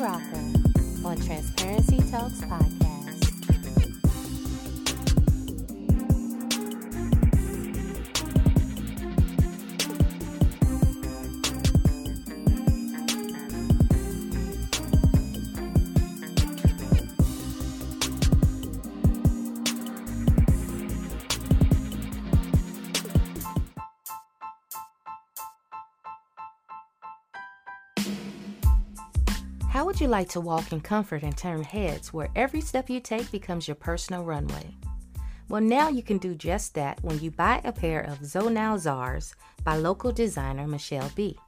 Rocker on Transparency Talks Podcast. Like to walk in comfort and turn heads where every step you take becomes your personal runway? Well, now you can do just that when you buy a pair of Zonal Zars by local designer Michelle B.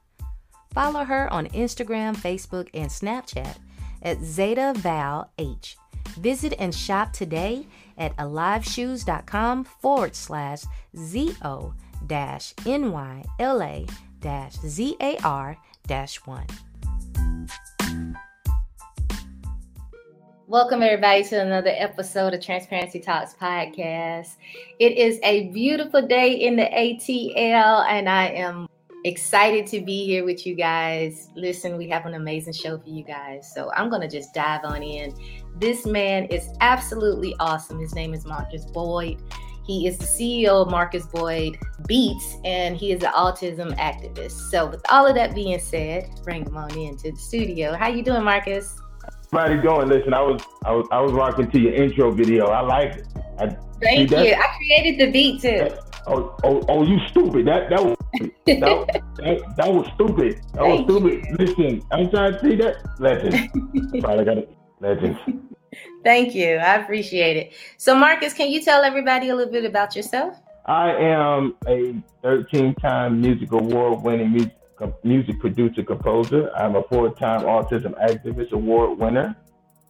Follow her on Instagram, Facebook, and Snapchat at Zeta Val H. Visit and shop today at aliveshoes.com forward slash ZO dash NYLA dash ZAR dash 1. Welcome, everybody, to another episode of Transparency Talks podcast. It is a beautiful day in the ATL, and I am excited to be here with you guys. Listen, we have an amazing show for you guys, so I'm going to just dive on in. This man is absolutely awesome. His name is Marcus Boyd. He is the CEO of Marcus Boyd Beats, and he is an autism activist. So, with all of that being said, bring him on into the studio. How you doing, Marcus? Everybody doing? Listen, I was I was I was rocking to your intro video. I like it. I, Thank see, you. I created the beat too. Oh, oh, oh, you stupid. That that was that, that, that was stupid. That was Thank stupid. Listen, I'm trying to see that. Legend. Probably got it. Legend. Thank you. I appreciate it. So, Marcus, can you tell everybody a little bit about yourself? I am a 13-time music award-winning music, music producer composer. I'm a four-time autism activist award winner.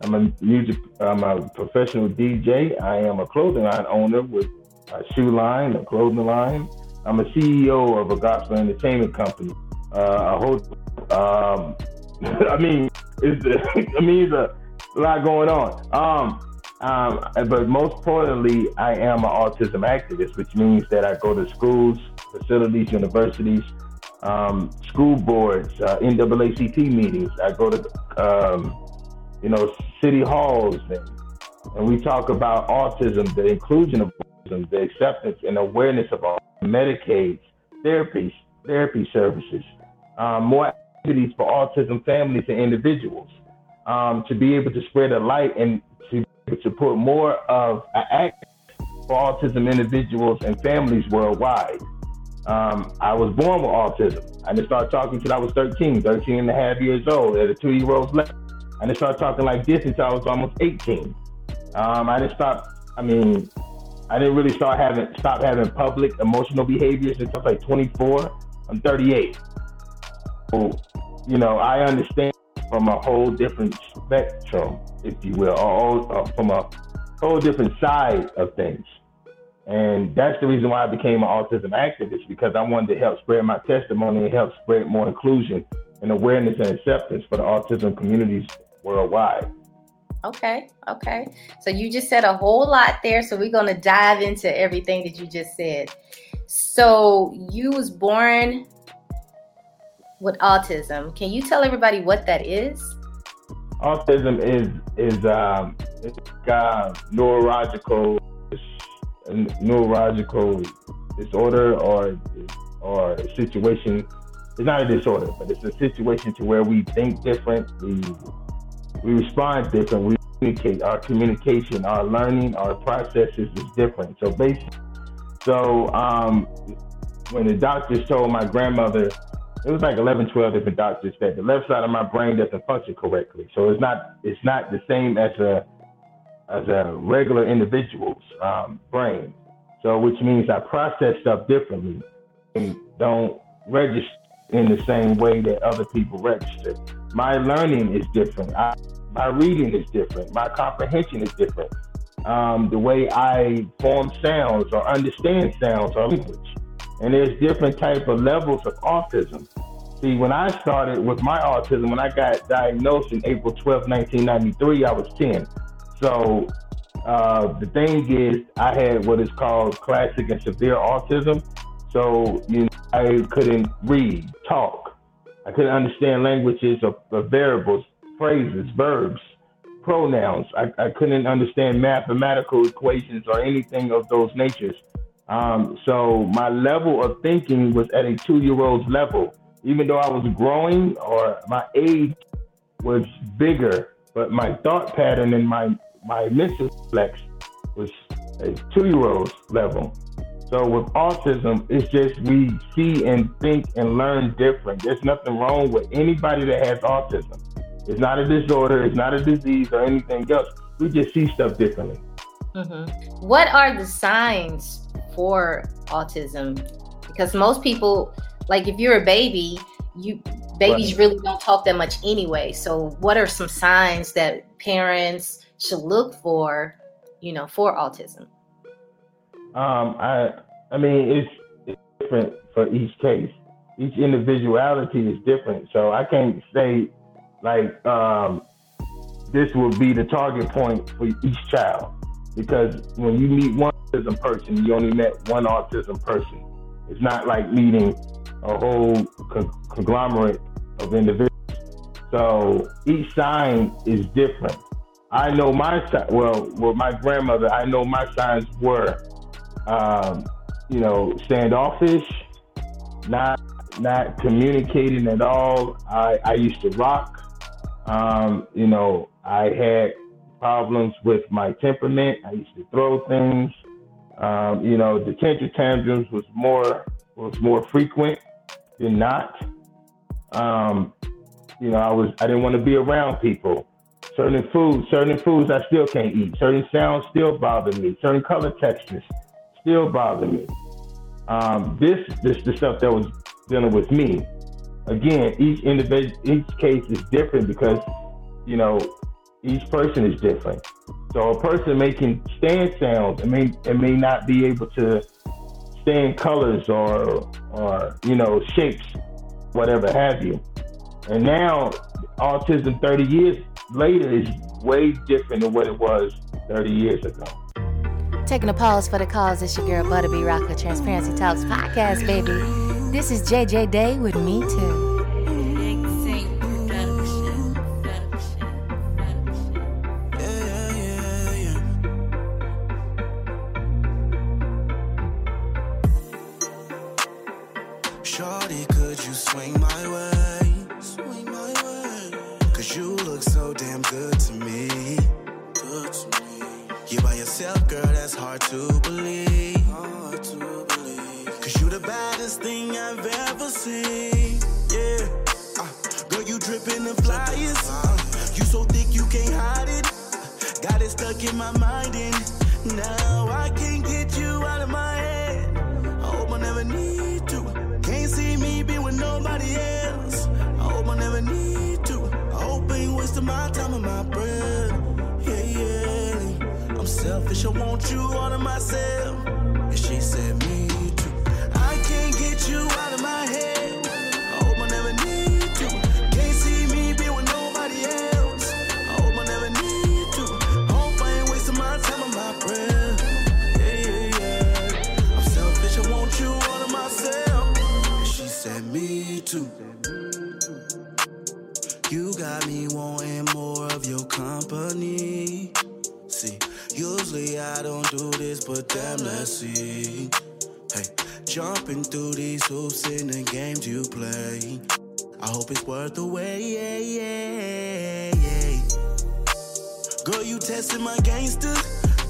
I'm a music. I'm a professional DJ. I am a clothing line owner with a shoe line, a clothing line. I'm a CEO of a gospel entertainment company. Uh, a whole. Um, I mean, it's. I mean, it's a lot going on. Um, um, but most importantly, I am an autism activist, which means that I go to schools, facilities, universities, um, school boards, uh, NAACP meetings. I go to, um, you know, city halls, and, and we talk about autism, the inclusion of autism, the acceptance and awareness of autism, Medicaid, therapy, therapy services, um, more activities for autism families and individuals, um, to be able to spread a light and to to put more of an act for autism individuals and families worldwide. Um, I was born with autism. I didn't start talking until I was 13, 13 and a half years old at a two year old's level. I didn't start talking like this until I was almost 18. Um, I didn't stop, I mean, I didn't really start having, stop having public emotional behaviors until I was like 24. I'm 38. So, you know, I understand from a whole different spectrum, if you will, or, or from a whole different side of things. And that's the reason why I became an autism activist because I wanted to help spread my testimony and help spread more inclusion and awareness and acceptance for the autism communities worldwide. Okay, okay. So you just said a whole lot there. So we're gonna dive into everything that you just said. So you was born with autism. Can you tell everybody what that is? Autism is is um, it's uh, neurological neurological disorder or or situation. It's not a disorder, but it's a situation to where we think different, we we respond different, we communicate. Our communication, our learning, our processes is different. So basically, so um, when the doctors told my grandmother, it was like 11, 12 different doctors that the left side of my brain doesn't function correctly. So it's not it's not the same as a as a regular individual's um, brain. So which means I process stuff differently and don't register in the same way that other people register. My learning is different. I, my reading is different. My comprehension is different. um, the way I form sounds or understand sounds or language. And there's different type of levels of autism. See, when I started with my autism, when I got diagnosed in April 12, 1993, I was 10. So uh, the thing is, I had what is called classic and severe autism. So you know, I couldn't read, talk. I couldn't understand languages of, of variables, phrases, verbs, pronouns. I, I, couldn't understand mathematical equations or anything of those natures. Um, so my level of thinking was at a two-year-old's level, even though I was growing or my age was bigger, but my thought pattern and my my mental flex was a two-year-old's level. So with autism, it's just we see and think and learn different. There's nothing wrong with anybody that has autism. It's not a disorder, it's not a disease or anything else. We just see stuff differently. Mm-hmm. What are the signs for autism? Because most people, like if you're a baby, you babies right. really don't talk that much anyway. So what are some signs that parents should look for, you know, for autism? Um, I I mean it's, different for each case. Each individuality is different. So I can't say like um, this will be the target point for each child because when you meet one autism person, you only met one autism person. It's not like meeting a whole con- conglomerate of individuals. So each sign is different. I know my well, with my grandmother, I know my signs were, um, you know, standoffish, not not communicating at all. I, I used to rock. Um, you know, I had problems with my temperament. I used to throw things. Um, you know, the tantrum tantrums was more was more frequent than not. Um, you know, I was I didn't want to be around people. Certain foods, certain foods I still can't eat. Certain sounds still bother me. Certain color textures still bother me. Um, this this the stuff that was dealing with me again, each individual, each case is different because, you know, each person is different. So a person making stand sounds and may and may not be able to stand colors or or you know shapes, whatever have you. And now autism 30 years later is way different than what it was 30 years ago. Taking a pause for the cause. It's your girl Butterby Rocker Transparency Talks podcast, baby. This is JJ Day with Me Too. You got me wanting more of your company. See, usually I don't do this, but damn, let's see. Hey, jumping through these hoops in the games you play. I hope it's worth the wait. Yeah, yeah, yeah. Girl, you testing my gangster.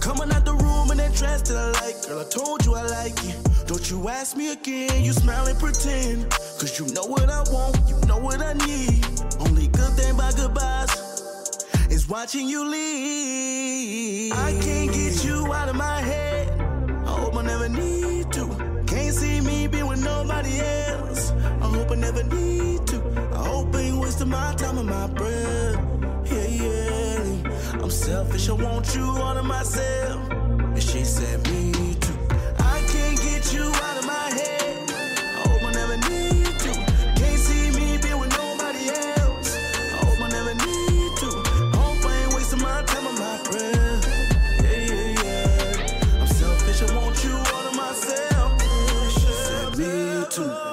Coming out the room in that dress that I like. Girl, I told you I like you. Don't you ask me again. You smile and pretend. Cause you know what I want, you know what I need nothing but goodbyes. It's watching you leave. I can't get you out of my head. I hope I never need to. Can't see me be with nobody else. I hope I never need to. I hope ain't wasting my time and my breath. Yeah, yeah. I'm selfish. I want you all to myself. And she said. Me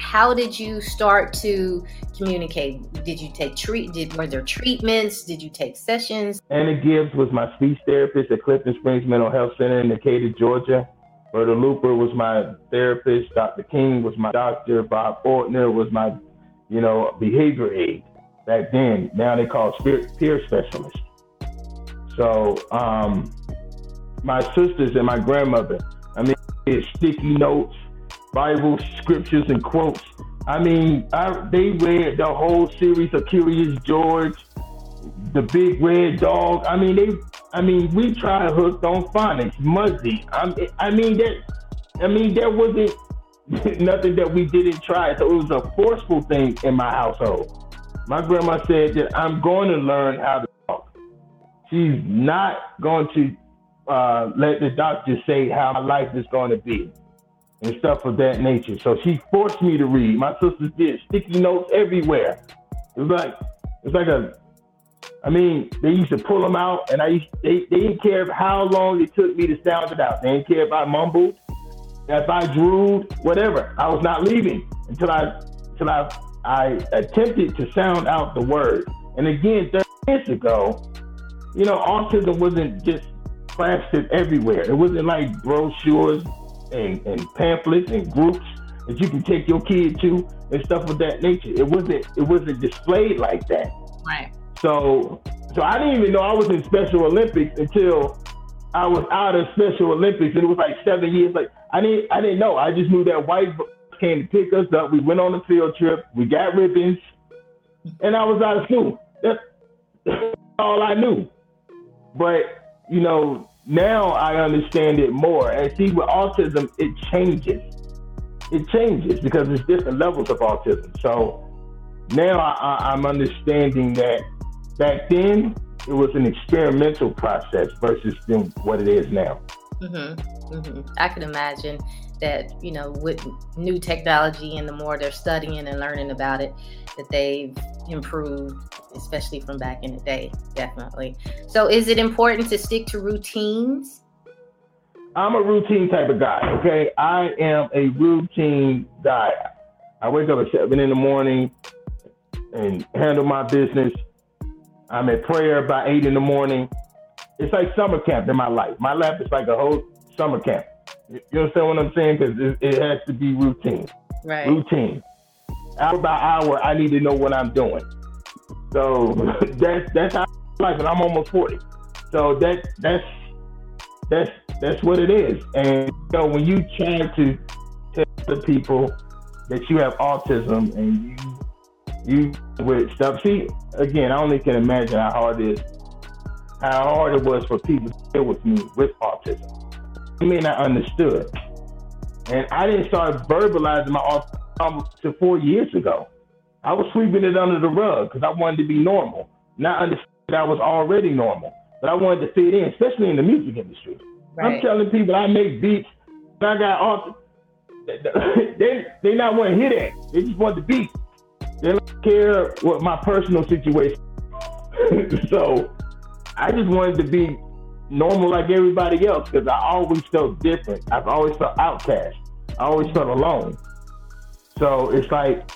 How did you start to communicate? Did you take treat? Did were there treatments? Did you take sessions? Anna Gibbs was my speech therapist at Clifton Springs Mental Health Center in Decatur, Georgia. Berta Looper was my therapist. Dr. King was my doctor. Bob Ortner was my, you know, behavior aid back then. Now they call it peer specialist. So um, my sisters and my grandmother, I mean, it's sticky notes, Bible scriptures and quotes. I mean, I, they read the whole series of Curious George, the Big Red Dog. I mean, they. I mean, we tried hooked on phonics, Muzzy. I, I mean that. I mean, there wasn't nothing that we didn't try. So it was a forceful thing in my household. My grandma said that I'm going to learn how to talk. She's not going to uh, let the doctor say how my life is going to be and stuff of that nature. So she forced me to read. My sisters did sticky notes everywhere. It was like it's like a. I mean, they used to pull them out, and I used they, they didn't care how long it took me to sound it out. They didn't care if I mumbled, if I drooled, whatever. I was not leaving until I until I I attempted to sound out the word. And again, 30 years ago, you know, autism wasn't just plastered everywhere. It wasn't like brochures and, and pamphlets and groups that you can take your kid to and stuff of that nature. It wasn't it wasn't displayed like that. Right. So so I didn't even know I was in Special Olympics until I was out of Special Olympics and it was like seven years. Like I didn't I didn't know. I just knew that white came to pick us up. We went on a field trip. We got ribbons, and I was out of school. That's, that's all I knew. But you know, now I understand it more. And see, with autism, it changes. It changes because there's different levels of autism. So now I, am understanding that back then it was an experimental process versus what it is now. Mm-hmm. Mm-hmm. I can imagine that you know with new technology and the more they're studying and learning about it, that they've improved, especially from back in the day. Definitely. So, is it important to stick to routines? I'm a routine type of guy. Okay, I am a routine guy. I wake up at seven in the morning and handle my business. I'm at prayer by eight in the morning. It's like summer camp in my life. My life is like a whole summer camp. You understand what I'm saying? Because it, it, has to be routine. Right. Routine. Hour by hour, I need to know what I'm doing. So that's that's how life, and I'm almost 40. So that that's that's that's what it is. And know, when you try to tell the people that you have autism and you you with stuff, see again, I only can imagine how hard it is, how hard it was for people to deal with me with autism may not understood. And I didn't start verbalizing my autism to four years ago. I was sweeping it under the rug because I wanted to be normal. Not understand that I was already normal, but I wanted to fit in, especially in the music industry. Right. I'm telling people I make beats. But I got autism. They they not want to hear that. They just want the beat. They don't care what my personal situation. so I just wanted to be normal like everybody else because I always felt different. I've always felt outcast. I always felt alone. So it's like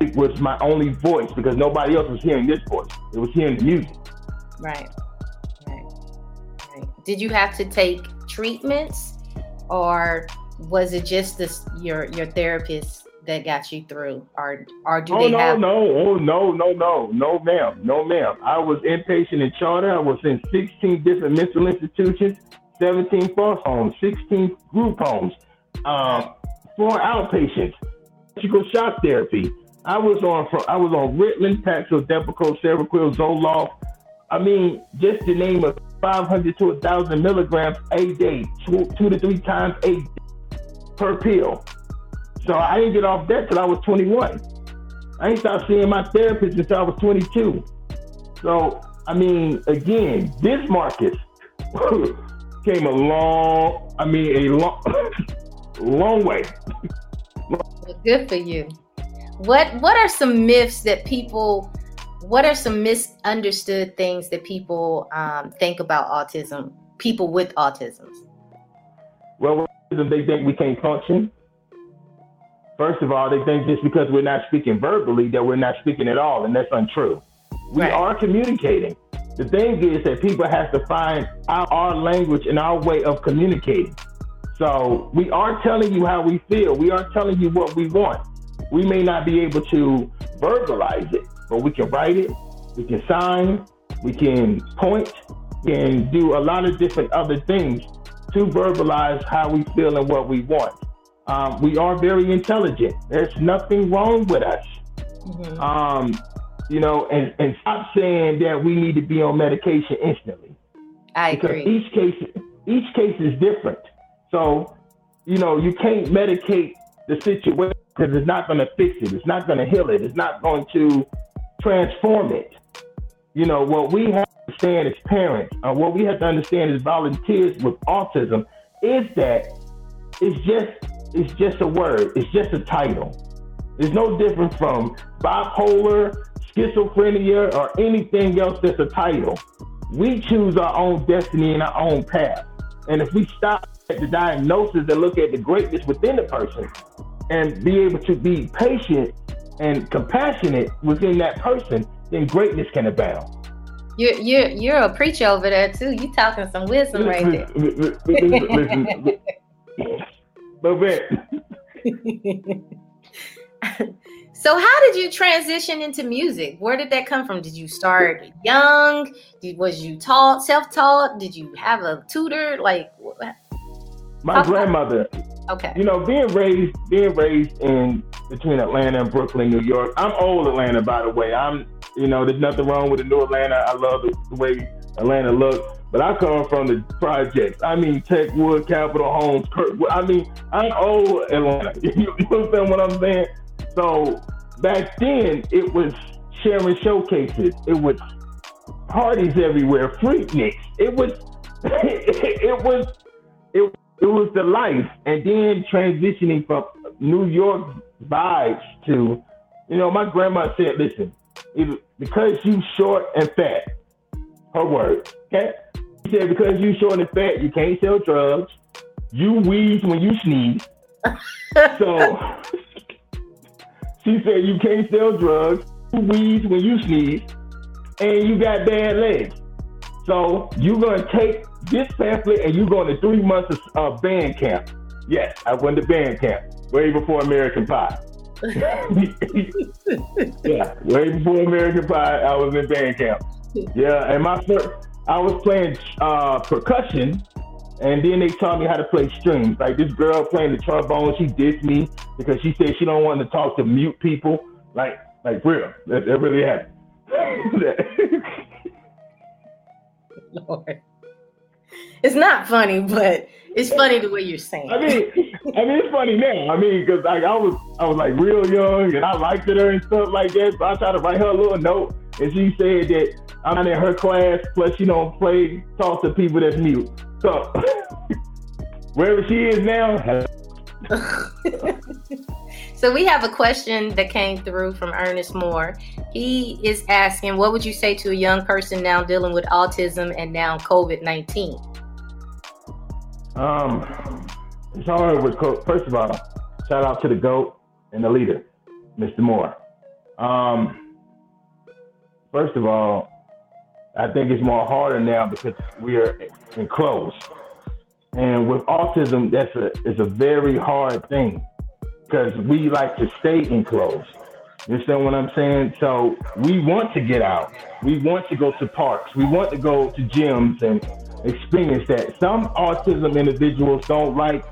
it was my only voice because nobody else was hearing this voice. It was hearing the music. Right. Right. Right. Did you have to take treatments, or was it just this your your therapist that got you through, or or do Oh they no, have? no, oh no, no, no, no, ma'am, no, ma'am. I was inpatient in charter. I was in 16 different mental institutions, 17 foster homes, 16 group homes, um, four outpatients, surgical shock therapy. I was on from I was on Ritalin, Paxil, Depakote, Seroquel, Zoloft. I mean, just to name a 500 to 1,000 milligrams a day, two, two to three times a day per pill. So I didn't get off that till I was 21. I ain't stopped seeing my therapist until I was 22. So, I mean, again, this Marcus came a long, I mean, a long, long way. Well, Good for you. What What are some myths that people? What are some misunderstood things that people um, think about autism? People with autism. Well, they think we can't function. First of all, they think just because we're not speaking verbally that we're not speaking at all, and that's untrue. We Right. are communicating. The thing is that people have to find our, our language and our way of communicating. So we are telling you how we feel. We are telling you what we want. We may not be able to verbalize it, but we can write it, we can sign, we can point, we can do a lot of different other things to verbalize how we feel and what we want. Um, we are very intelligent. There's nothing wrong with us. Mhm. Um, you know, and, and stop saying that we need to be on medication instantly I because agree. each case each case is different. So, you know, you can't medicate the situation because it's not going to fix it. It's not going to heal it. It's not going to transform it. You know, what we have to understand as parents, uh, what we have to understand as volunteers with autism, is that it's just it's just a word. It's just a title. It's no different from bipolar, schizophrenia, or anything else that's a title. We choose our own destiny and our own path. And if we stop at the diagnosis and look at the greatness within the person and be able to be patient and compassionate within that person, then greatness can abound. You're you're you're a preacher over there too. You talking some wisdom right there. Listen. But so how did you transition into music? Where did that come from? Did you start young? Did, was you taught, self-taught? Did you have a tutor? Like, wh- my Okay. grandmother, okay, you know, being raised, being raised in between Atlanta and Brooklyn, New York. I'm old Atlanta, by the way. I'm, you know, there's nothing wrong with the new Atlanta. I love the, the way Atlanta looks, but I come from the projects. I mean, Techwood, Capitol Homes, Kirkwood. I mean, I'm old Atlanta. You, understand what I'm saying? So back then, it was sharing showcases. It was parties everywhere, Freakniks. It was, it was, it, it was the life. And then transitioning from New York vibes to, you know, my grandma said, listen, because you short and fat, her word, okay? She said, because you short and fat, you can't sell drugs. You wheeze when you sneeze. so she said, you can't sell drugs. You wheeze when you sneeze. And you got bad legs. So you're going to take this pamphlet and you're going to three months of uh, band camp. Yes, I went to band camp way before American Pie. yeah, way before American Pie, I was in band camp. Yeah, and my first, I was playing uh, percussion, and then they taught me how to play strings. Like this girl playing the trombone, she dissed me because she said she don't want to talk to mute people. Like, like real, that, that really happened. Lord. It's not funny, but it's funny the way you're saying. I mean, I mean, it's funny now. I mean, because like I was, I was like real young, and I liked her and stuff like that. So I tried to write her a little note, and she said that I'm not in her class. Plus, she don't play, talk to people that's mute. So wherever she is now, So we have a question that came through from Ernest Moore. He is asking, what would you say to a young person now dealing with autism and now COVID nineteen? um, it's hard with. Co- First of all, shout out to the goat and the leader, Mr. Moore. Um, first of all, I think it's more harder now because we are enclosed. And with autism, that's a is a very hard thing because we like to stay enclosed. You understand what I'm saying? So we want to get out. We want to go to parks. We want to go to gyms and experience that. Some autism individuals don't like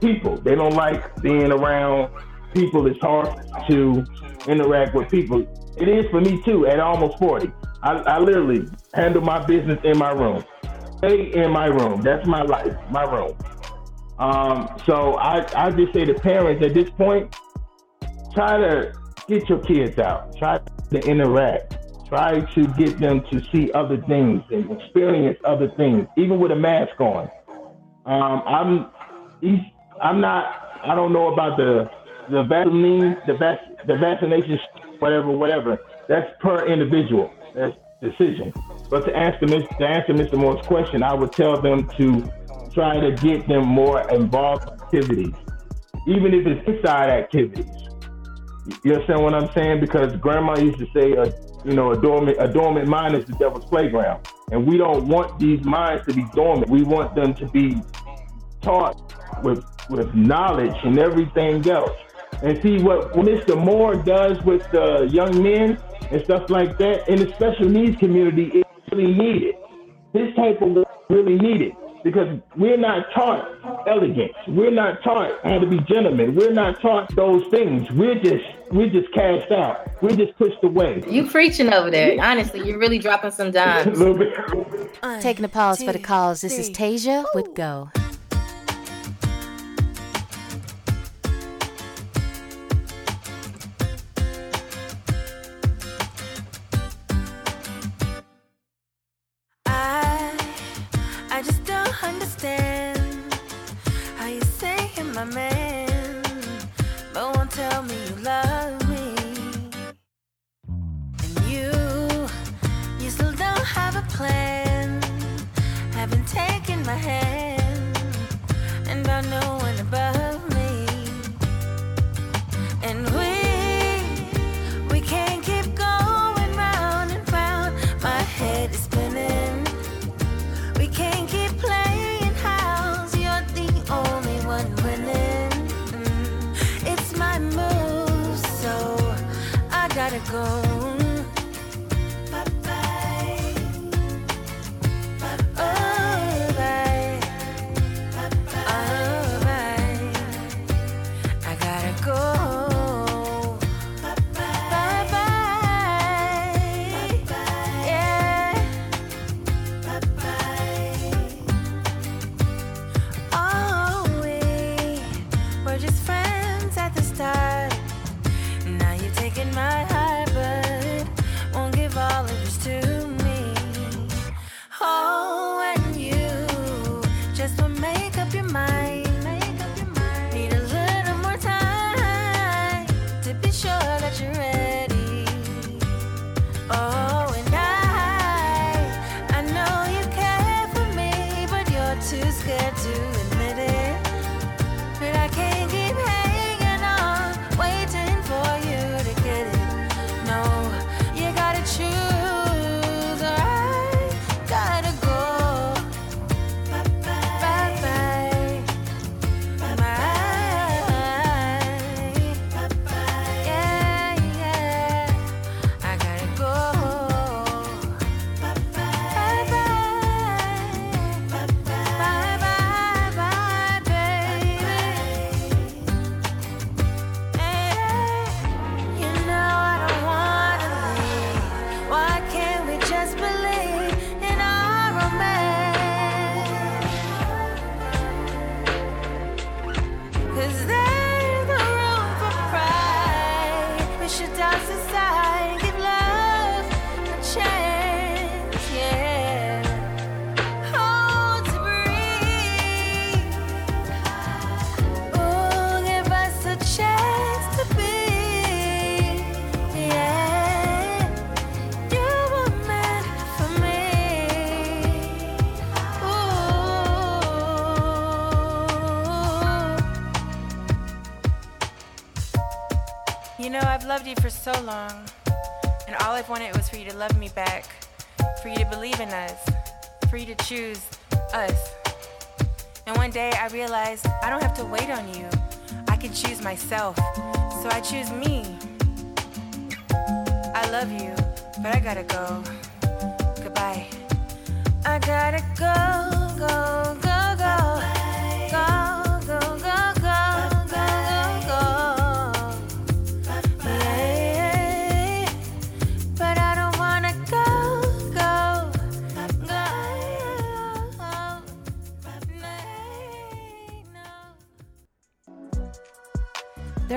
people. They don't like being around people. It's hard to interact with people. It is for me too. At almost 40, I, I literally handle my business in my room. Stay in my room. That's my life, my room. Um, so I, I just say to parents at this point, try to get your kids out. Try to interact. Try to get them to see other things and experience other things, even with a mask on. Um, I'm, I'm not. I don't know about the the vaccine, the vac, the vaccination, whatever, whatever. That's per individual. That's decision. But to answer to answer Mr. Moore's question, I would tell them to try to get them more involved activities, even if it's inside activities. You understand what I'm saying? Because grandma used to say, uh, you know, a dormant, a dormant mind is the devil's playground. And we don't want these minds to be dormant. We want them to be taught with, with knowledge and everything else. And see what Mr. Moore does with the young men and stuff like that in the special needs community is really needed. This type of work really needed because we're not taught elegance. We're not taught how to be gentlemen. We're not taught those things. We're just we're just cast out. We're just pushed away. You preaching over there. Honestly, you're really dropping some dimes. a little bit. Taking a pause for the calls. This is Tasia with Go. Long, and all I've wanted was for you to love me back, for you to believe in us, for you to choose us. And one day I realized I don't have to wait on you. I can choose myself. So I choose me. I love you, but I gotta go. Goodbye. I gotta go, go, go, go.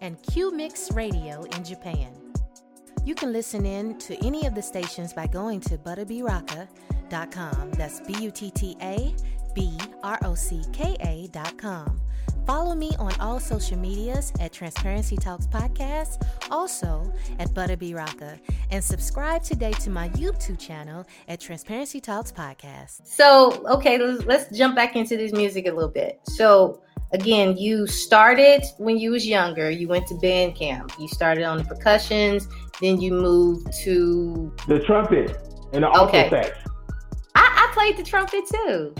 and Q Mix Radio in Japan. You can listen in to any of the stations by going to buttabrocka.com. That's B U T T A B R O C K A.com. Follow me on all social medias at Transparency Talks Podcast, also at Butterby Rocka, and subscribe today to my YouTube channel at Transparency Talks Podcast. So, okay, let's jump back into this music a little bit. So, again, you started when you was younger. You went to band camp. You started on the percussions. Then you moved to. The trumpet and the alto Okay. sax. I, I played the trumpet too.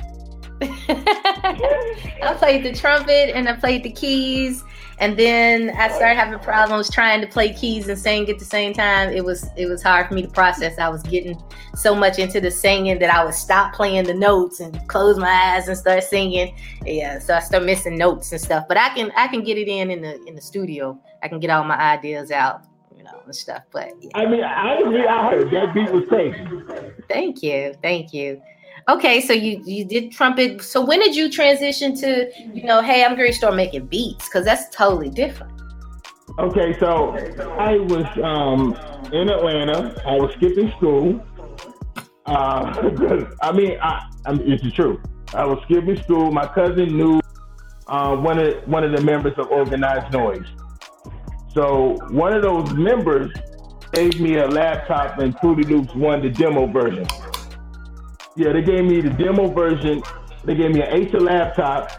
I played the trumpet and I played the keys. And then I started having problems trying to play keys and sing at the same time. It was it was hard for me to process. I was getting so much into the singing that I would stop playing the notes and close my eyes and start singing. Yeah, so I start missing notes and stuff. But I can I can get it in in the in the studio. I can get all my ideas out, you know, and stuff. But yeah. I mean, I agree. I heard that beat was crazy. Thank you, thank you. Okay, so you you did trumpet. So when did you transition to you know, hey, I'm going to start making beats because that's totally different. Okay, so I was um, in Atlanta. I was skipping school. Uh, I mean, I, I mean, it's the truth. I was skipping school. My cousin knew uh, one of one of the members of Organized Noise. So one of those members gave me a laptop and Fruity Loops One, the demo version. Yeah, they gave me the demo version. They gave me an Acer laptop.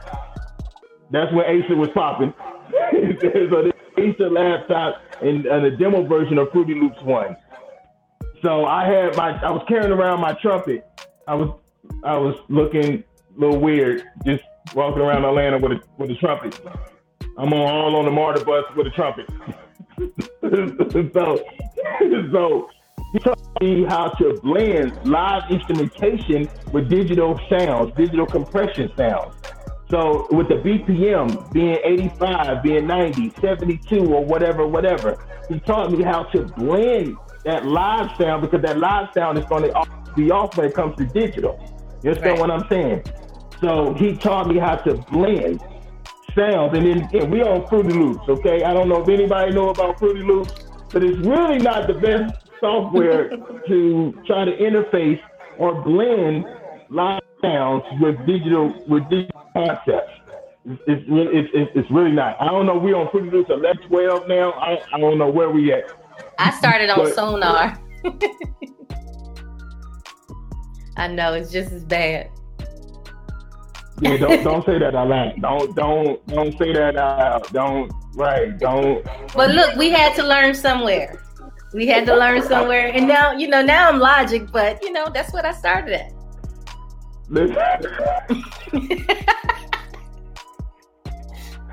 That's when Acer was popping. so the Acer laptop and, and a demo version of Fruity Loops One. So I had my, I was carrying around my trumpet. I was, I was looking a little weird, just walking around Atlanta with a with a trumpet. I'm on all on the MARTA bus with a trumpet. so, so he taught me how to blend live instrumentation with digital sounds, digital compression sounds. So with the BPM being 85, being 90, 72, or whatever, whatever, he taught me how to blend that live sound because that live sound is going to be off when it comes to digital. You understand Right. what I'm saying? So he taught me how to blend sounds, and then and we on Fruity Loops. Okay, I don't know if anybody know about Fruity Loops, but it's really not the best software to try to interface or blend live sounds with digital with digital concepts. It's, it's, really- it's, it's, really not. I don't know. We on Fruity Loops 11, 12 now. I, I don't know where we at. I started on But- Sonar. I know it's just as bad. Yeah, don't don't say that out loud. Don't don't don't say that out loud. Don't right. Don't. But look, we had to learn somewhere. We had to learn somewhere, and now you know. Now I'm Logic, but you know that's what I started at. Listen.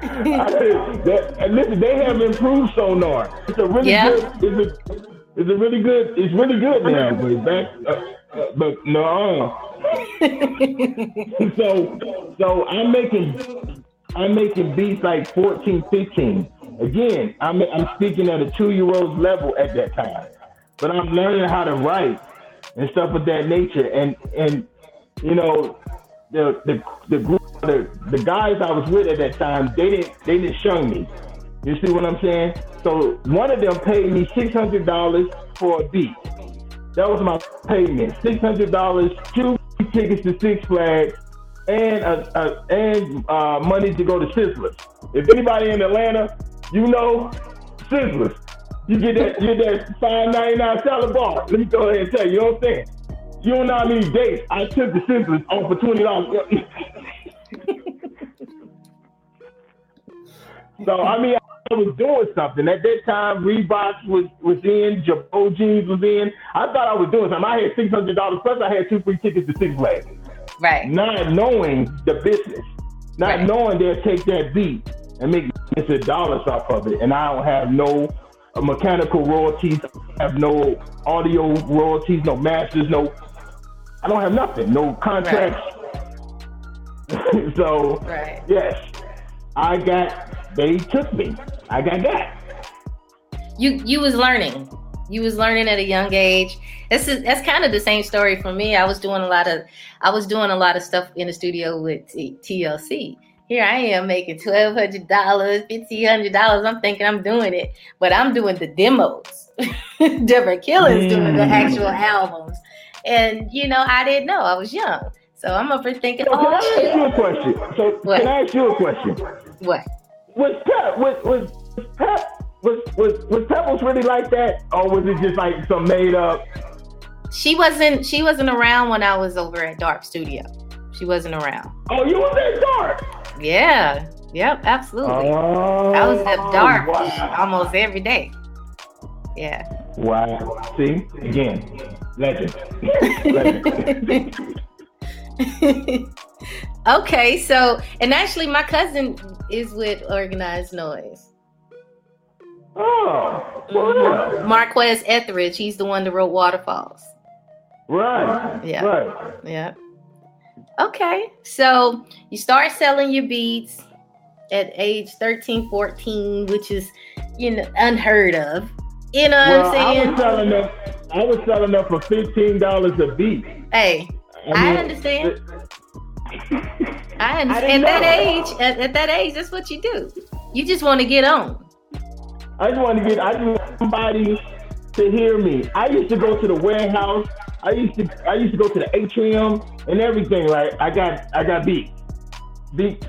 I- that- listen, they have improved sonar. It's a really Yeah. good. It's a, it's a really good. It's really good now. But back, uh, uh, but no. so, so I'm making, I'm making beats like 14, 15. Again, I'm I'm speaking at a two year old's level at that time, but I'm learning how to write and stuff of that nature. And and you know, the the the group the, the guys I was with at that time, they didn't they didn't shun me. You see what I'm saying? So one of them paid me six hundred dollars for a beat. That was my payment. Six hundred dollars, two tickets to Six Flags, and and uh, money to go to Sizzlers. If anybody in Atlanta, you know Sizzlers. You get that, you get that five ninety nine salad bar. Let me go ahead and tell you, you know what I'm saying? You don't know how many dates I took the Sizzlers off for twenty dollars. so I mean, I was doing something at that time. Reebok was was in, Girbaud jeans was in. I thought I was doing something. I had six hundred dollars plus. I had two free tickets to Six Flags Right. not knowing the business, not Right. knowing they'll take that beat and make millions of dollars off of it, and I don't have no mechanical royalties, I have no audio royalties, no masters, no, I don't have nothing, no contracts. so Right. yes, I got. They took me. I got that. you you was learning you was learning at a young age this is that's kind of the same story for me i was doing a lot of i was doing a lot of stuff in the studio with T- tlc here i am making $1200 $1500 i'm thinking i'm doing it but i'm doing the demos different killers doing the Mm. actual albums and you know i didn't know i was young so i'm over thinking So can I oh ask you a question? So What? can I ask you a question? what was Pep was was was Pep was was was Pebbles really like that, or was it just like some made up? she wasn't she wasn't around when i was over at DARP studio she wasn't around Oh, you was at DARP. Yeah. Yep. Absolutely. Oh, I was at oh, DARP Wow. almost every day. Yeah. wow. See again, legend. legend. okay. So, and actually, my cousin is with Organized Noize. oh, mm-hmm. well, Marqueze Etheridge. He's the one that wrote Waterfalls. right. Yeah. Right. Yeah. Okay. So you start selling your beats at age 13, 14, which is, you know, unheard of. You know Well, what I'm saying? I'm was selling them. I was selling them for fifteen dollars a beat. Hey, I mean, understand. I I understand. At that age, at, at that age, that's what you do. You just want to get on. I just want to get. I just want somebody to hear me. I used to go to the warehouse. I used to. I used to go to the atrium and everything. Right. I got. I got beats. Beats.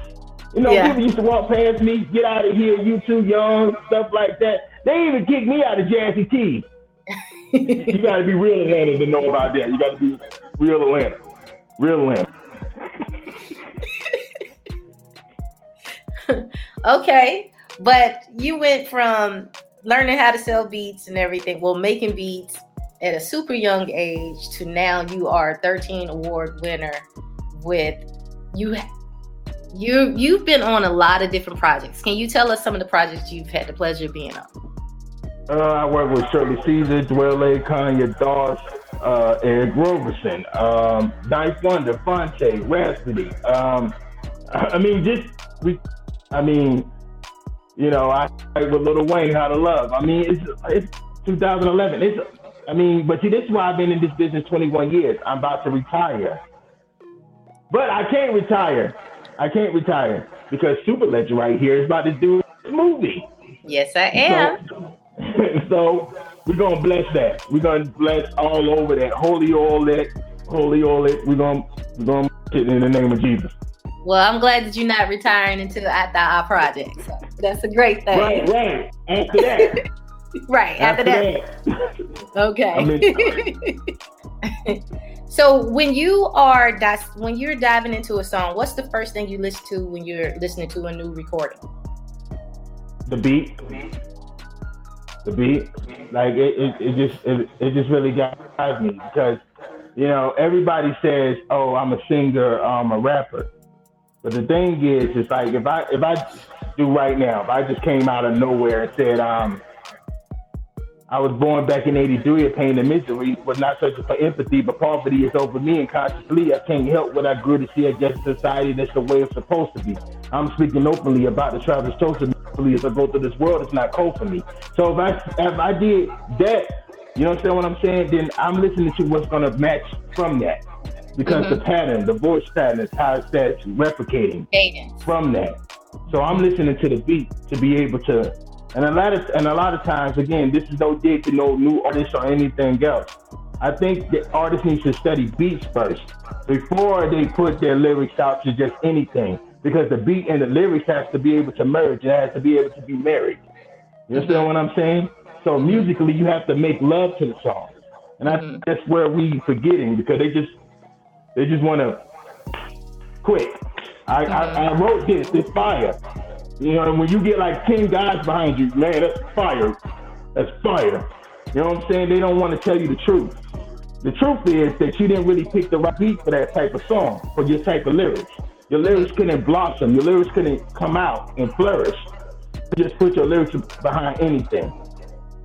You know, Yeah. people used to walk past me. Get out of here, you too young. Stuff like that. They even kicked me out of Jazzy T. You got to be real Atlanta to know about that. You got to be real Atlanta. Real Atlanta. okay, but you went from learning how to sell beats and everything, well, making beats at a super young age to now you are a 13 award winner with you. You you've been on a lot of different projects. Can you tell us some of the projects you've had the pleasure of being on? Uh, I work with Shirley Caesar, Dwele. Kanye Doss, uh, Eric Roberson, um, Dice Wonder, Phonte, Rapsody. Um, I mean, just we. I mean, you know, I with Little Wayne, How to Love. I mean, it's it's 2011. It's I mean, but see, this is why I've been in this business 21 years. I'm about to retire, but I can't retire. I can't retire because Super Legend right here is about to do a movie. Yes, I am. So, so we're gonna bless that. We're gonna bless all over that. Holy oil that, holy oil it. We're gonna we're gonna it in the name of Jesus. Well, I'm glad that you're not retiring until after our project. So that's a great thing. Right, right. After that. Right, after, that. that. Okay. So when you are di- when you're diving into a song, what's the first thing you listen to when you're listening to a new recording? the beat. The beat. Like it, it, it just it, it just really drives me because you know everybody says, "Oh, I'm a singer, I'm a rapper," but the thing is, it's like if I if I do right now, if I just came out of nowhere and said, um, I was born back in 83, a pain and misery was not searching for empathy, but poverty is over me, and consciously I can't help what I grew to see as just society that's the way it's supposed to be. I'm speaking openly about the Travis chosen as I go through this world, it's not cold for me. So if I if I did that, you know what I'm saying? What I'm saying, then I'm listening to what's gonna match from that. Because the mm-hmm. pattern, the voice pattern is how it's that's replicating from that. So I'm listening to the beat to be able to, and a lot of and a lot of times, again, this is no dig to no new artists or anything else. I think the artist needs to study beats first before they put their lyrics out to just anything. Because the beat and the lyrics has to be able to merge. It has to be able to be married. You understand what I'm saying? So musically, you have to make love to the song, and I think that's mm-hmm. where we forgetting because they just they just want to quick. I, I, I mm-hmm. wrote this. It's fire. You know, when you get like ten guys behind you, man, that's fire. That's fire. You know what I'm saying? They don't want to tell you the truth. The truth is that you didn't really pick the right beat for that type of song, for your type of lyrics. Your lyrics couldn't blossom. Your lyrics couldn't come out and flourish. You just put your lyrics behind anything.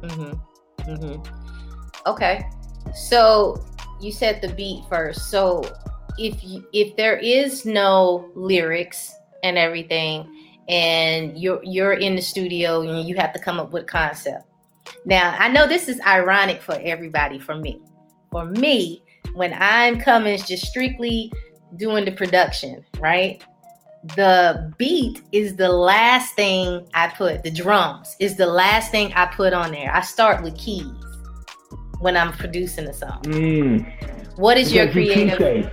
Mm-hmm. Mm-hmm. Okay. So you said the beat first. So if you, if there is no lyrics and everything, and you're you're in the studio and you have to come up with concept. Now I know this is ironic for everybody. For me, for me, when I'm coming just strictly doing the production, right? the beat is the last thing I put. The drums is the last thing I put on there. I start with keys when I'm producing a song. Mm. What is your creative? You key safe.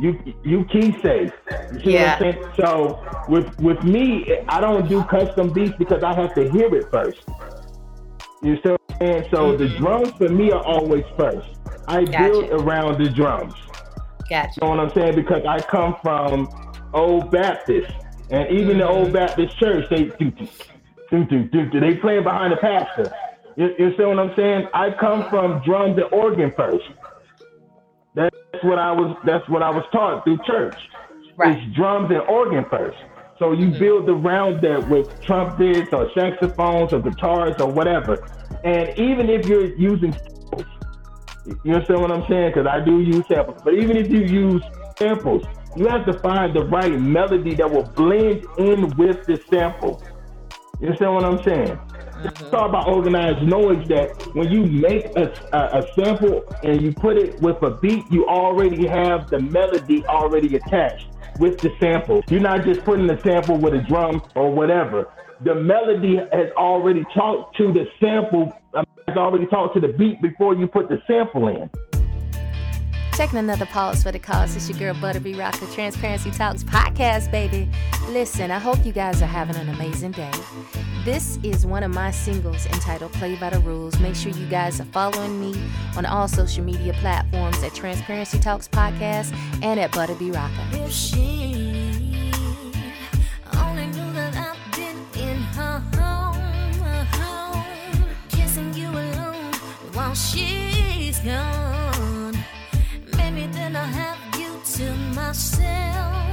You you key safe. You see Yeah. what I'm saying? So with with me, I don't do custom beats because I have to hear it first. You see what I'm saying? So the drums for me are always first. I Mm-hmm. Gotcha. build around the drums. Gotcha. You know what I'm saying? Because I come from old Baptist, and even the Mm-hmm. old Baptist church, they do, do, do, do. they playing behind the pastor. You, you see what I'm saying? I come from drums and organ first. That's what I was. That's what I was taught through church. Right. It's drums and organ first. So you mm-hmm. build around that with trumpets or saxophones or guitars or whatever. And even if you're using samples, you understand what I'm saying? Because I do use samples. But even if you use samples, you have to find the right melody that will blend in with the sample. You understand what I'm saying? All about organized noise that when you make a, a, a sample and you put it with a beat, you already have the melody already attached with the sample. You're not just putting the sample with a drum or whatever. The melody has already talked to the sample, um, has already talked to the beat before you put the sample in. Taking another pause for the cause. It's your girl Butterby Rock, the Transparency Talks podcast, baby. Listen, I hope you guys are having an amazing day. This is one of my singles entitled Play by the Rules. Make sure you guys are following me on all social media platforms at Transparency Talks podcast and at Butterby Rocker. If she to myself.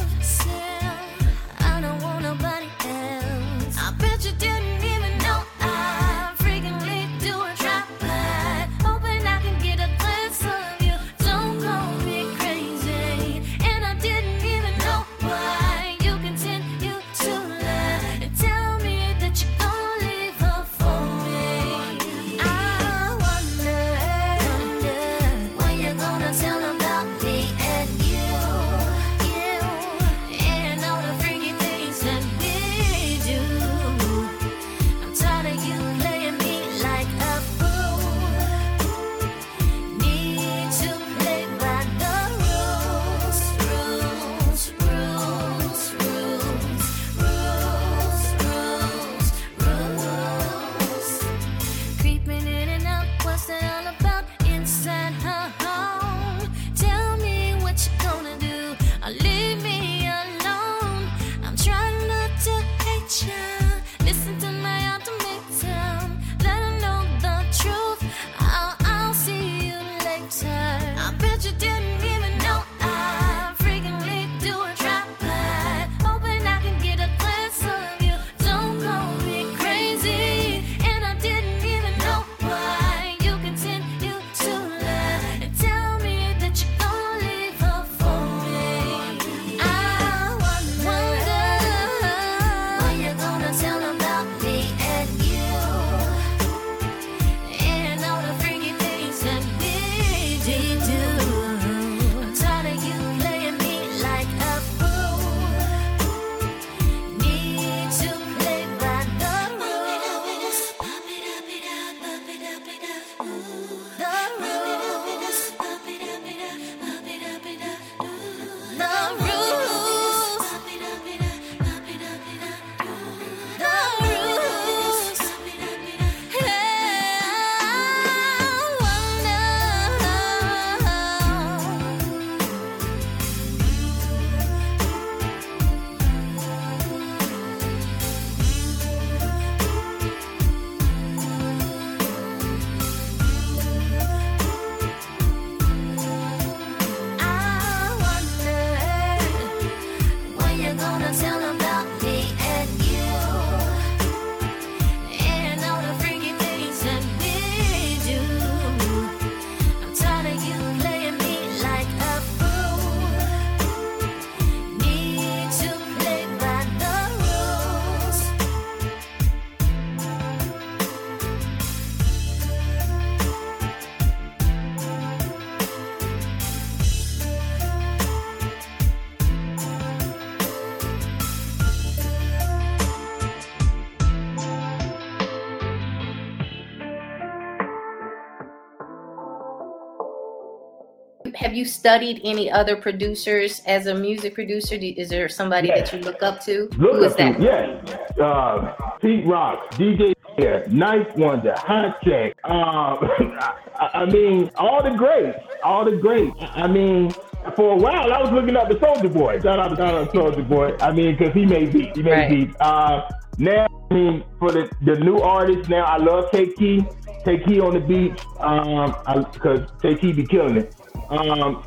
Have you studied any other producers as a music producer? Do, is there somebody Yes. that you look up to? Look Who is that? Yes. Uh, Pete Rock, DJ Air, 9th Wonder, Hot Check. Um, I, I mean, all the greats, all the greats. I mean, for a while, I was looking up the Soulja Boy. Shout out to shout out Soulja Boy. I mean, because he made beats. He made Right. beats. Uh, now, I mean, for the, the new artists, now I love Tay Keith. Tay Keith on the beats, um, because Tay Keith be killing it. Um,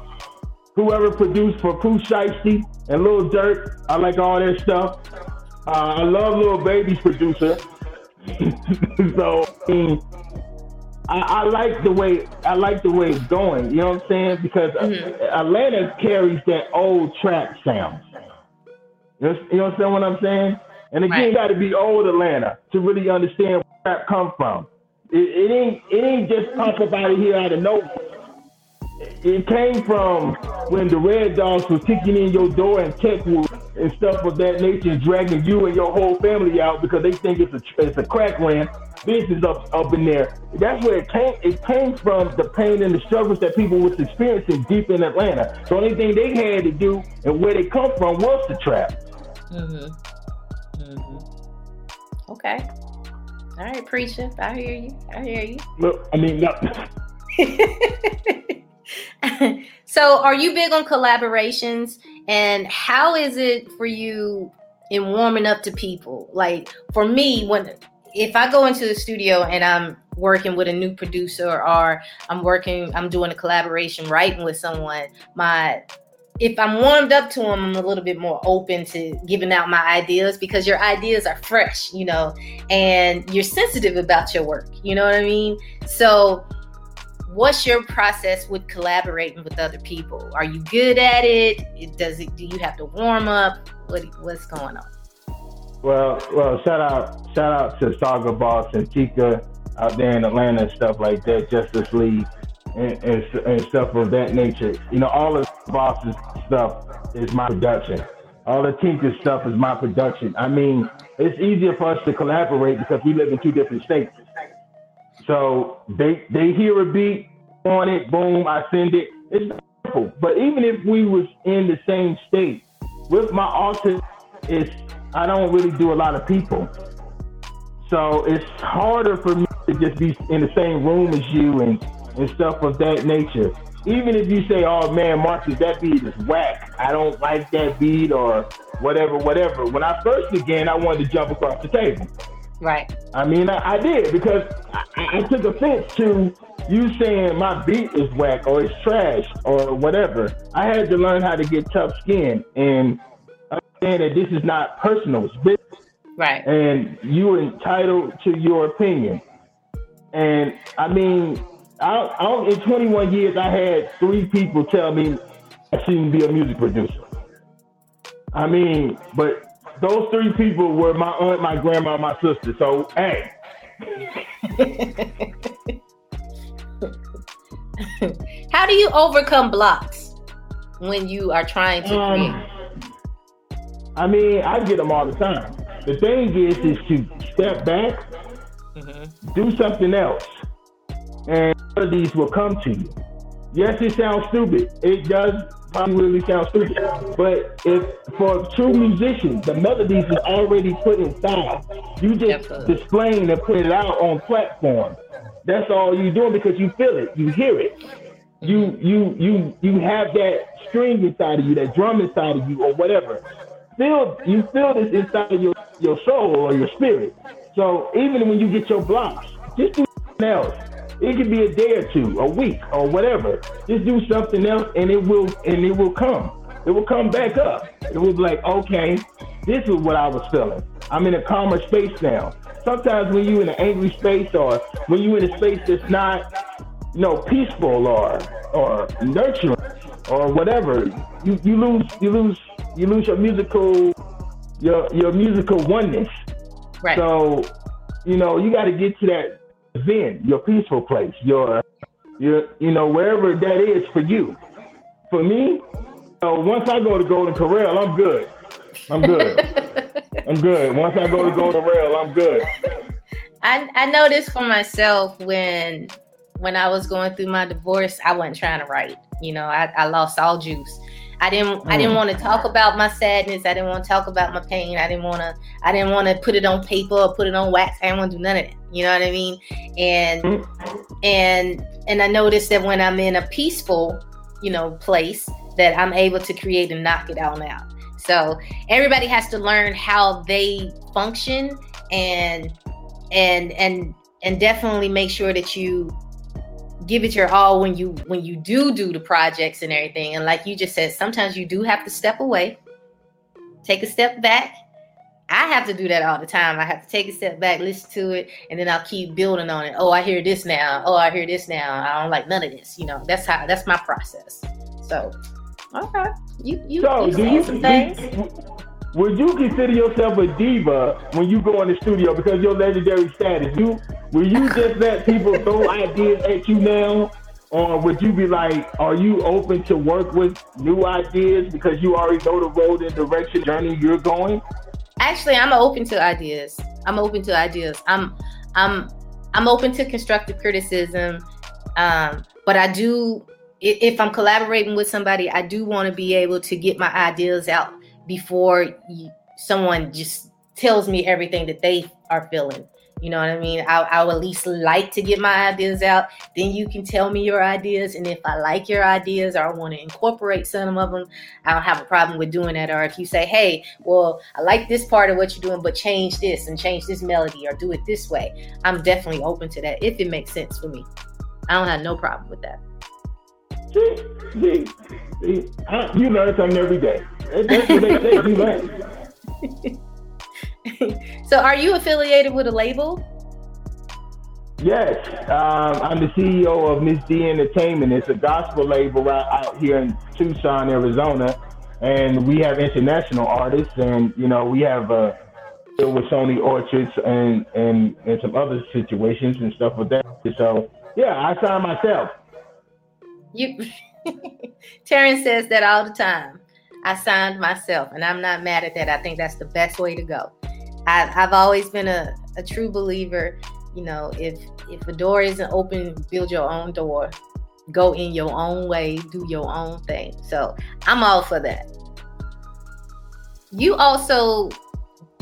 whoever produced for Pooh Shiesty and Lil Durk. I like all that stuff. Uh, I love Lil Baby's producer. so I, mean, I, I like the way I like the way it's going. You know what I'm saying? Because uh, Atlanta carries that old trap sound. You know, you what I'm saying? And again, Right. you got to be old Atlanta to really understand where trap come from. It, it ain't it ain't just pop up out of here out of nowhere it came from when the Red Dogs was kicking in your door and Techwood and stuff of that nature, dragging you and your whole family out because they think it's a it's a crack ran business up up in there. That's where it came. It came from the pain and the struggles that people was experiencing deep in Atlanta. The only thing they had to do and where they come from was the trap. Mm-hmm. Mm-hmm. Okay. All right, preacher. I hear you. I hear you. Look, I mean, no, so are you big on collaborations? And how is it for you in warming up to people? Like for me when if i go into the studio and i'm working with a new producer or i'm working i'm doing a collaboration writing with someone my if i'm warmed up to them i'm a little bit more open to giving out my ideas because your ideas are fresh you know and you're sensitive about your work you know what i mean? So what's your process with collaborating with other people? Are you good at it? Does it? Do you have to warm up? What what's going on? Well, well, shout out, shout out to Saga Boss and Chica out there in Atlanta and stuff like that, Justice League and, and, and stuff of that nature. You know, all of Boss's stuff is my production. All the Tinker stuff is my production. I mean, it's easier for us to collaborate because we live in two different states. So they they hear a beat on it, boom, I send it. It's simple. But even if we was in the same state, with my autism, it's I don't really do a lot of people. So it's harder for me to just be in the same room as you and, and stuff of that nature. Even if you say, oh man, Marcus, that beat is whack. I don't like that beat or whatever, whatever. When I first began, I wanted to jump across the table. Right. I mean, I, I did because I, I took offense to you saying my beat is whack or it's trash or whatever. I had to learn how to get tough skin and understand that this is not personal. It's business Right. and you're entitled to your opinion. And I mean, I, I, in 21 years, I had three people tell me I shouldn't be a music producer. I mean, but those three people were my aunt, my grandma, my sister. So, hey, How do you overcome blocks when you are trying to create? um, I mean, I get them all the time. The thing is, is to step back, do something else, and these will come to you. Yes, it sounds stupid. It does probably really sound stupid. But if for true musicians, the melodies is already put inside. You just Absolutely. displaying and put it out on platform. That's all you doing because you feel it, you hear it. You you you you have that string inside of you, that drum inside of you, or whatever. Feel you feel this inside of your, your soul or your spirit. So even when you get your blocks, just do something else. It could be a day or two, a week, or whatever. Just do something else, and it will and it will come. It will come back up. It will be like, okay, this is what I was feeling. I'm in a calmer space now. Sometimes when you're in an angry space, or when you're in a space that's not, you know, peaceful or or nurturing or whatever, you, you lose you lose you lose your musical your your musical oneness. Right. So, you know, you got to get to that zen, your peaceful place, your, your, you know, wherever that is for you. For me, so once I go to Golden Corral, I'm good. I'm good. I'm good. Once I go to Golden Corral, I'm good. I, I know this for myself when when I was going through my divorce, I wasn't trying to write. You know, I, I lost all juice. I didn't I didn't mm. want to talk about my sadness. I didn't want to talk about my pain. I didn't want to I didn't want to put it on paper or put it on wax. I didn't want to do none of that. You know what I mean? And mm. and and I noticed that when I'm in a peaceful, you know, place that I'm able to create and knock it all out. So everybody has to learn how they function and and and and definitely make sure that you give it your all when you when you do do the projects and everything. And like you just said sometimes you do have to step away take a step back. I have to do that all the time. I have to take a step back listen to it and then i'll keep building on it. Oh i hear this now. Oh i hear this now. I don't like none of this you know. That's how that's my process. So okay. You you, So, you do you, some things. do- would you consider yourself a diva when you go in the studio because your legendary status? You will you just let people throw ideas at you now, or would you be like, are you open to work with new ideas because you already know the road and direction journey you're going? actually i'm open to ideas. I'm open to ideas. I'm i'm i'm open to constructive criticism. Um but i do if i'm collaborating with somebody i do want to be able to get my ideas out before you, someone just tells me everything that they are feeling you know what i mean I, I would at least like to get my ideas out then you can tell me your ideas and if i like your ideas or i want to incorporate some of them i don't have a problem with doing that or if you say hey well i like this part of what you're doing but change this and change this melody or do it this way i'm definitely open to that if it makes sense for me i don't have no problem with that you learn something every day. That's what they say. You learn. so are you affiliated with a label Yes, um, I'm the CEO of Miss D Entertainment. It's a gospel label right out here in Tucson, Arizona, and we have international artists, and you know we have uh, deal with Sony Orchards and and and some other situations and stuff with that. So yeah, I signed myself. You Terrence says that all the time. I signed myself, and I'm not mad at that. I think that's the best way to go. I've always been a, a true believer. You know, if if a door isn't open, build your own door. Go in your own way, do your own thing. So I'm all for that. You also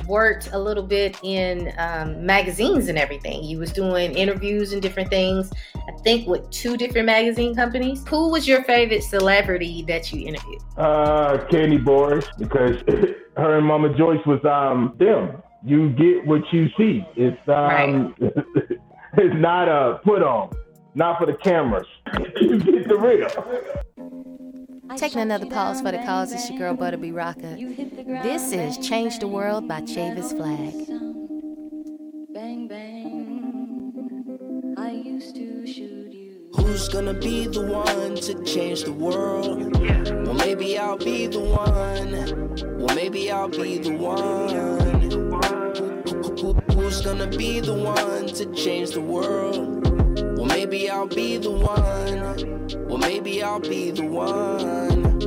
worked a little bit in um, magazines and everything. You was doing interviews and different things. I think with two different magazine companies. Who was your favorite celebrity that you interviewed? Uh, Kandi Burruss, because her and Mama Joyce was um them. You get what you see. It's um, it's not a put on, not for the cameras. you get the real. Taking another pause for the cause, it's your girl Butterby Rocker. This is Change the World by Chavis Flag. Bang bang. I used to shoot you. Who's gonna be the one to change the world? Well, maybe I'll be the one. Well, maybe I'll be the one. Who- who- Who's gonna be the one to change the world? Well, maybe I'll be the one. Well, maybe I'll be the one.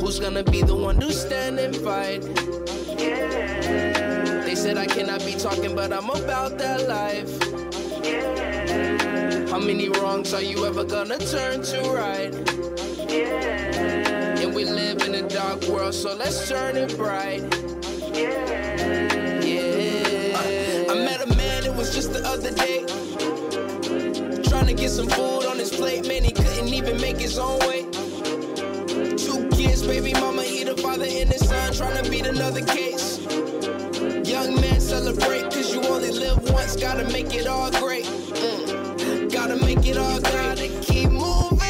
Who's gonna be the one to stand and fight? Yeah. They said I cannot be talking, but I'm about that life. Yeah. How many wrongs are you ever gonna turn to right? Yeah. And we live in a dark world, so let's turn it bright. Yeah. Just the other day. Trying to get some food on his plate, man, he couldn't even make his own way. Two kids, baby mama, he the father and his son, trying to beat another case. Young man, celebrate, cause you only live once, gotta make it all great. Mm. Gotta make it all, great. gotta keep moving.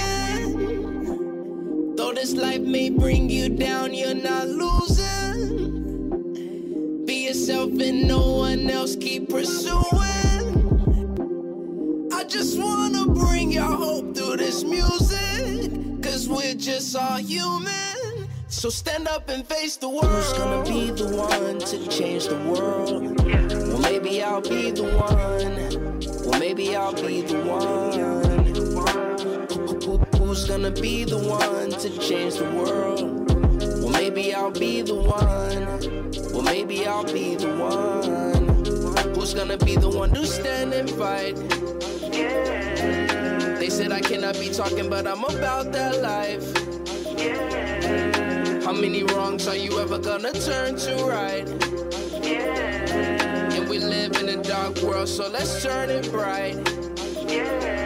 Though this life may bring you down, you're not losing. Be yourself and no one else keep pursuing. I just wanna bring your hope through this music. Cause we're just all human. So stand up and face the world. Who's gonna be the one to change the world? Well, maybe I'll be the one. Well, maybe I'll be the one. Who- who- Who's gonna be the one to change the world? Maybe I'll be the one. Well, maybe I'll be the one. Who's gonna be the one to stand and fight? Yeah. They said I cannot be talking, but I'm about that life. Yeah. How many wrongs are you ever gonna turn to right? Yeah. And we live in a dark world, so let's turn it bright. Yeah.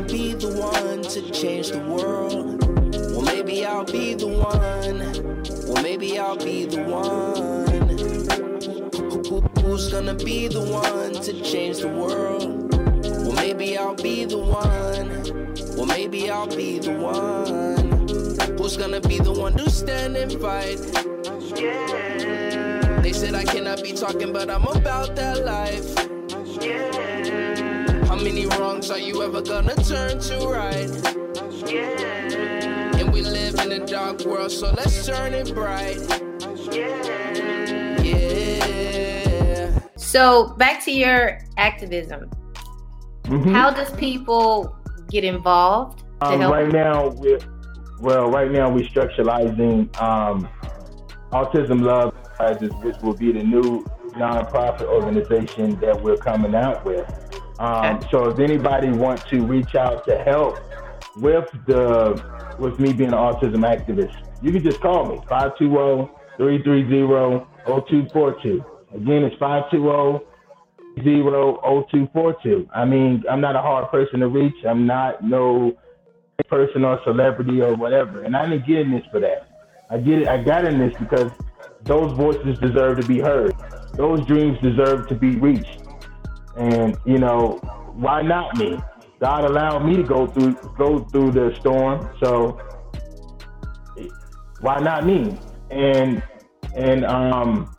Gonna be the one to change the world? Well, maybe I'll be the one. Well, maybe I'll be the one. Who- who- Who's gonna be the one to change the world? Well, maybe I'll be the one. Well, maybe I'll be the one. Who's gonna be the one to stand and fight? Yeah. They said I cannot be talking, but I'm about that life. How many wrongs are you ever gonna turn to right? Yeah. And we live in a dark world, so let's turn it bright. Yeah. So back to your activism. Mhm. How does people get involved to Um, help? right now, we're well. Right now, we're structuralizing um, Autism Love Prizes, which will be the new nonprofit organization that we're coming out with. Um, so, if anybody wants to reach out to help with the with me being an autism activist, you can just call me 520-330-0242. Again, it's 520 zero two four two. I mean, I'm not a hard person to reach. I'm not no person or celebrity or whatever. And I didn't get in this for that. I get it. I got in this because those voices deserve to be heard. Those dreams deserve to be reached. And you know, why not me? God allowed me to go through go through the storm, so why not me? And and um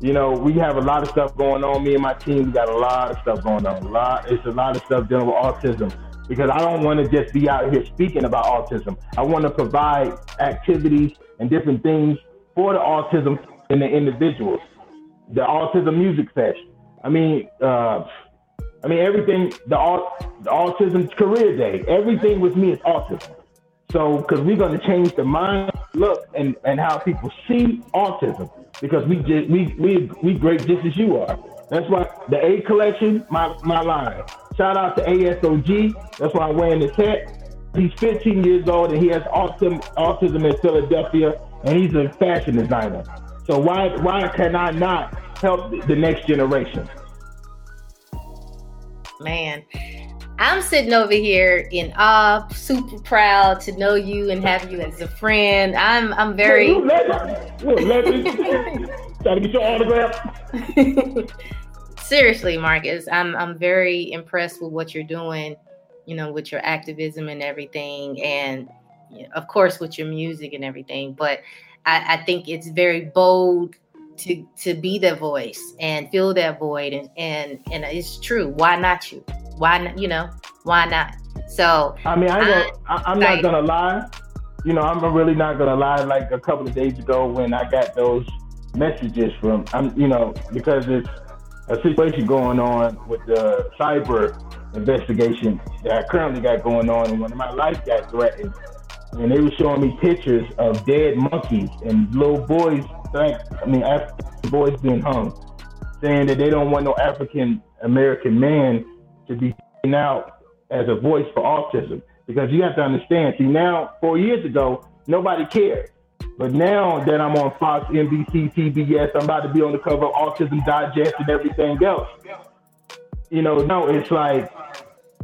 you know, we have a lot of stuff going on. Me and my team, we got a lot of stuff going on. A lot, it's a lot of stuff dealing with autism because I don't want to just be out here speaking about autism. I want to provide activities and different things for the autism and the individuals. The autism music fest. I mean, uh, I mean everything. The, the autism career day. Everything with me is autism. So, because we're going to change the mind, look, and, and how people see autism, because we just we we we great just as you are. That's why the A collection, my my line. Shout out to ASOG. That's why I'm wearing this hat. He's 15 years old and he has autism autism in Philadelphia, and he's a fashion designer. So why why can I not help the next generation? Man, I'm sitting over here in awe, super proud to know you and have you as a friend. I'm I'm very Look, let- look, let me- Try to get your autograph. seriously, Marcus. I'm I'm very impressed with what you're doing. You know, with your activism and everything, and you know, of course with your music and everything. But I, I think it's very bold to to be that voice and fill that void, and and and it's true. Why not you? Why not? You know, why not? So I mean, I I, I'm not gonna lie. You know, I'm really not gonna lie. Like a couple of days ago, when I got those messages from, I'm, you know, because it's a situation going on with the cyber investigation that I currently got going on, and when my life got threatened, and they were showing me pictures of dead monkeys and little boys, like, I mean, African boys being hung, saying that they don't want no African American man to be out as a voice for autism. Because you have to understand, see, now, four years ago, nobody cared. But now that I'm on Fox, NBC, CBS, I'm about to be on the cover of Autism Digest and everything else. You know, no, it's like,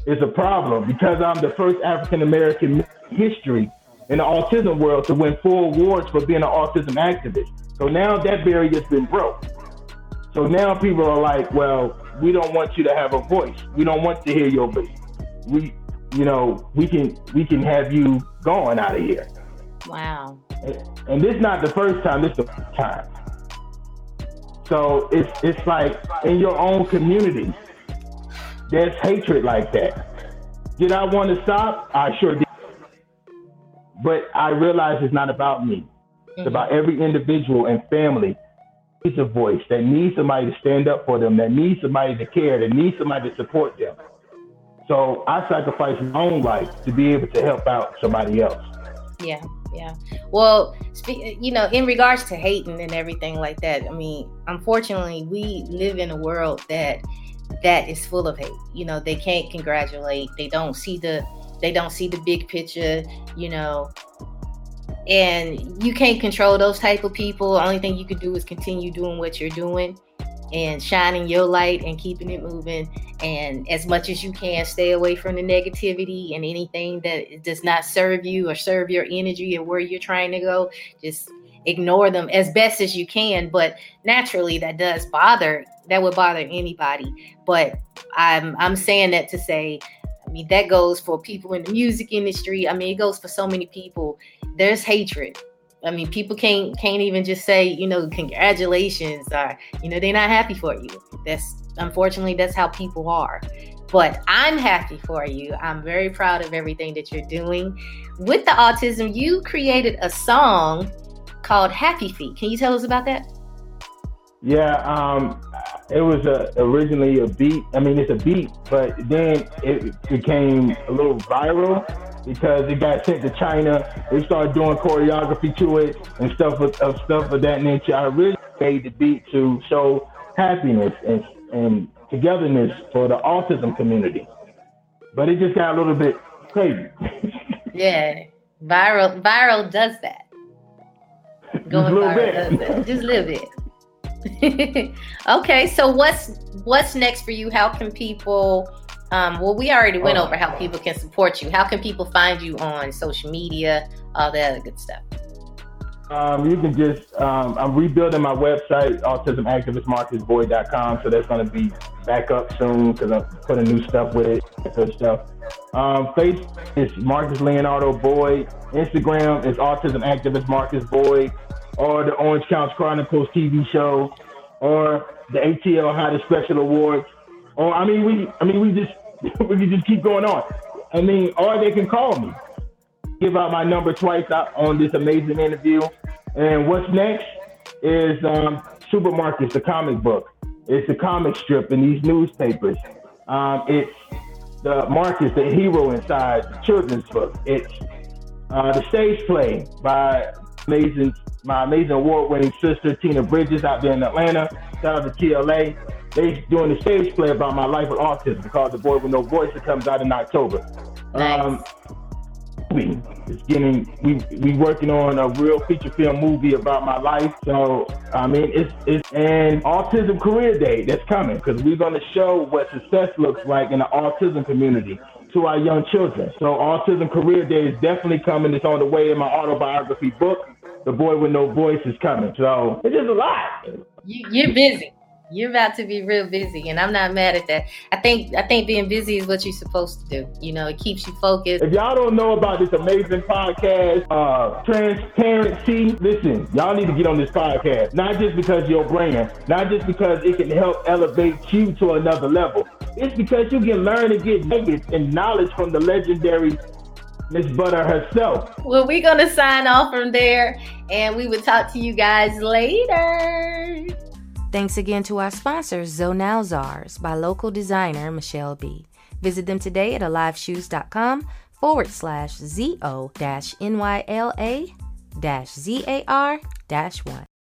it's a problem because I'm the first African American history in the autism world to win four awards for being an autism activist. So now that barrier's been broke. So now people are like, well, we don't want you to have a voice. We don't want to hear your voice. We, you know, we can we can have you going out of here. wow, And, and this is not the first time. This is the first time. So it's it's like in your own community, there's hatred like that. Did I want to stop? I sure did. But I realize it's not about me. Mm-hmm. It's about every individual and family needs a voice, that needs somebody to stand up for them, that needs somebody to care, that needs somebody to support them. So I sacrificed my own life to be able to help out somebody else. Yeah, yeah. Well, spe- you know, in regards to hating and everything like that, I mean, unfortunately, we live in a world that that is full of hate. You know, they can't congratulate. They don't see the they don't see the big picture. You know, and you can't control those type of people. Only thing you can do is continue doing what you're doing and shining your light and keeping it moving. And as much as you can, stay away from the negativity and anything that does not serve you or serve your energy and where you're trying to go. Just ignore them as best as you can. But naturally, that does bother. That would bother anybody. But I'm I'm saying that to say. I mean, that goes for people in the music industry. I mean, it goes for so many people. There's hatred I mean, people can't can't even just say, you know, congratulations or you know, they're not happy for you. That's unfortunately that's how people are. But I'm happy for you. I'm very proud of everything that you're doing. With the autism, you created a song called Happy Feet. Can you tell us about that? Yeah, um, it was a, originally a beat. I mean, it's a beat, but then it became a little viral because it got sent to China. They started doing choreography to it and stuff of, of stuff of that nature. I really made the beat to show happiness and, and togetherness for the autism community. But it just got a little bit crazy. yeah, viral viral does that. Going viral bit. does that. Just a little bit. okay, so what's what's next for you? How can people um, well, we already went over how people can support you. How can people find you on social media, all that other good stuff? Um, you can just, um, I'm rebuilding my website, autismactivistmarcusboyd.com. So that's going to be back up soon because I'm putting new stuff with it, good stuff. Um, Facebook is Marcus Leonardo Boyd. Instagram is Autism Activist Marcus Boyd, or the Orange County Chronicles TV show, or the ATL Hottest Special Awards. Or I mean, we, I mean, we just we can just keep going on. I mean, or they can call me. Give out my number twice on this amazing interview. And what's next is um, Super Marcus, the comic book. It's the comic strip in these newspapers. Um, it's the Marcus, the hero inside the children's book. It's uh, the stage play by amazing, my amazing award-winning sister Tina Bridges out there in Atlanta. Shout out to TLA they doing the stage play about my life with autism called The Boy with No Voice. It comes out in October. Nice. Um, it's getting we we working on a real feature film movie about my life. So I mean it's it's an autism career day that's coming because we're gonna show what success looks like in the autism community to our young children. So autism career day is definitely coming. It's on the way in my autobiography book. The boy with no voice is coming. So it's just a lot. You, you're busy you're about to be real busy and i'm not mad at that. I think i think being busy is what you're supposed to do. You know it keeps you focused. If y'all don't know about this amazing podcast uh transparency listen y'all need to get on this podcast. Not just because your brand not just because it can help elevate you to another level. It's because you can learn and get nuggets and knowledge from the legendary Miss Butter herself. Well, we're going to sign off from there and we will talk to you guys later. Thanks again to our sponsors, Zonal Zars by local designer Michelle B. Visit them today at aliveshoes.com forward slash ZO dash NYLA dash ZAR dash 1.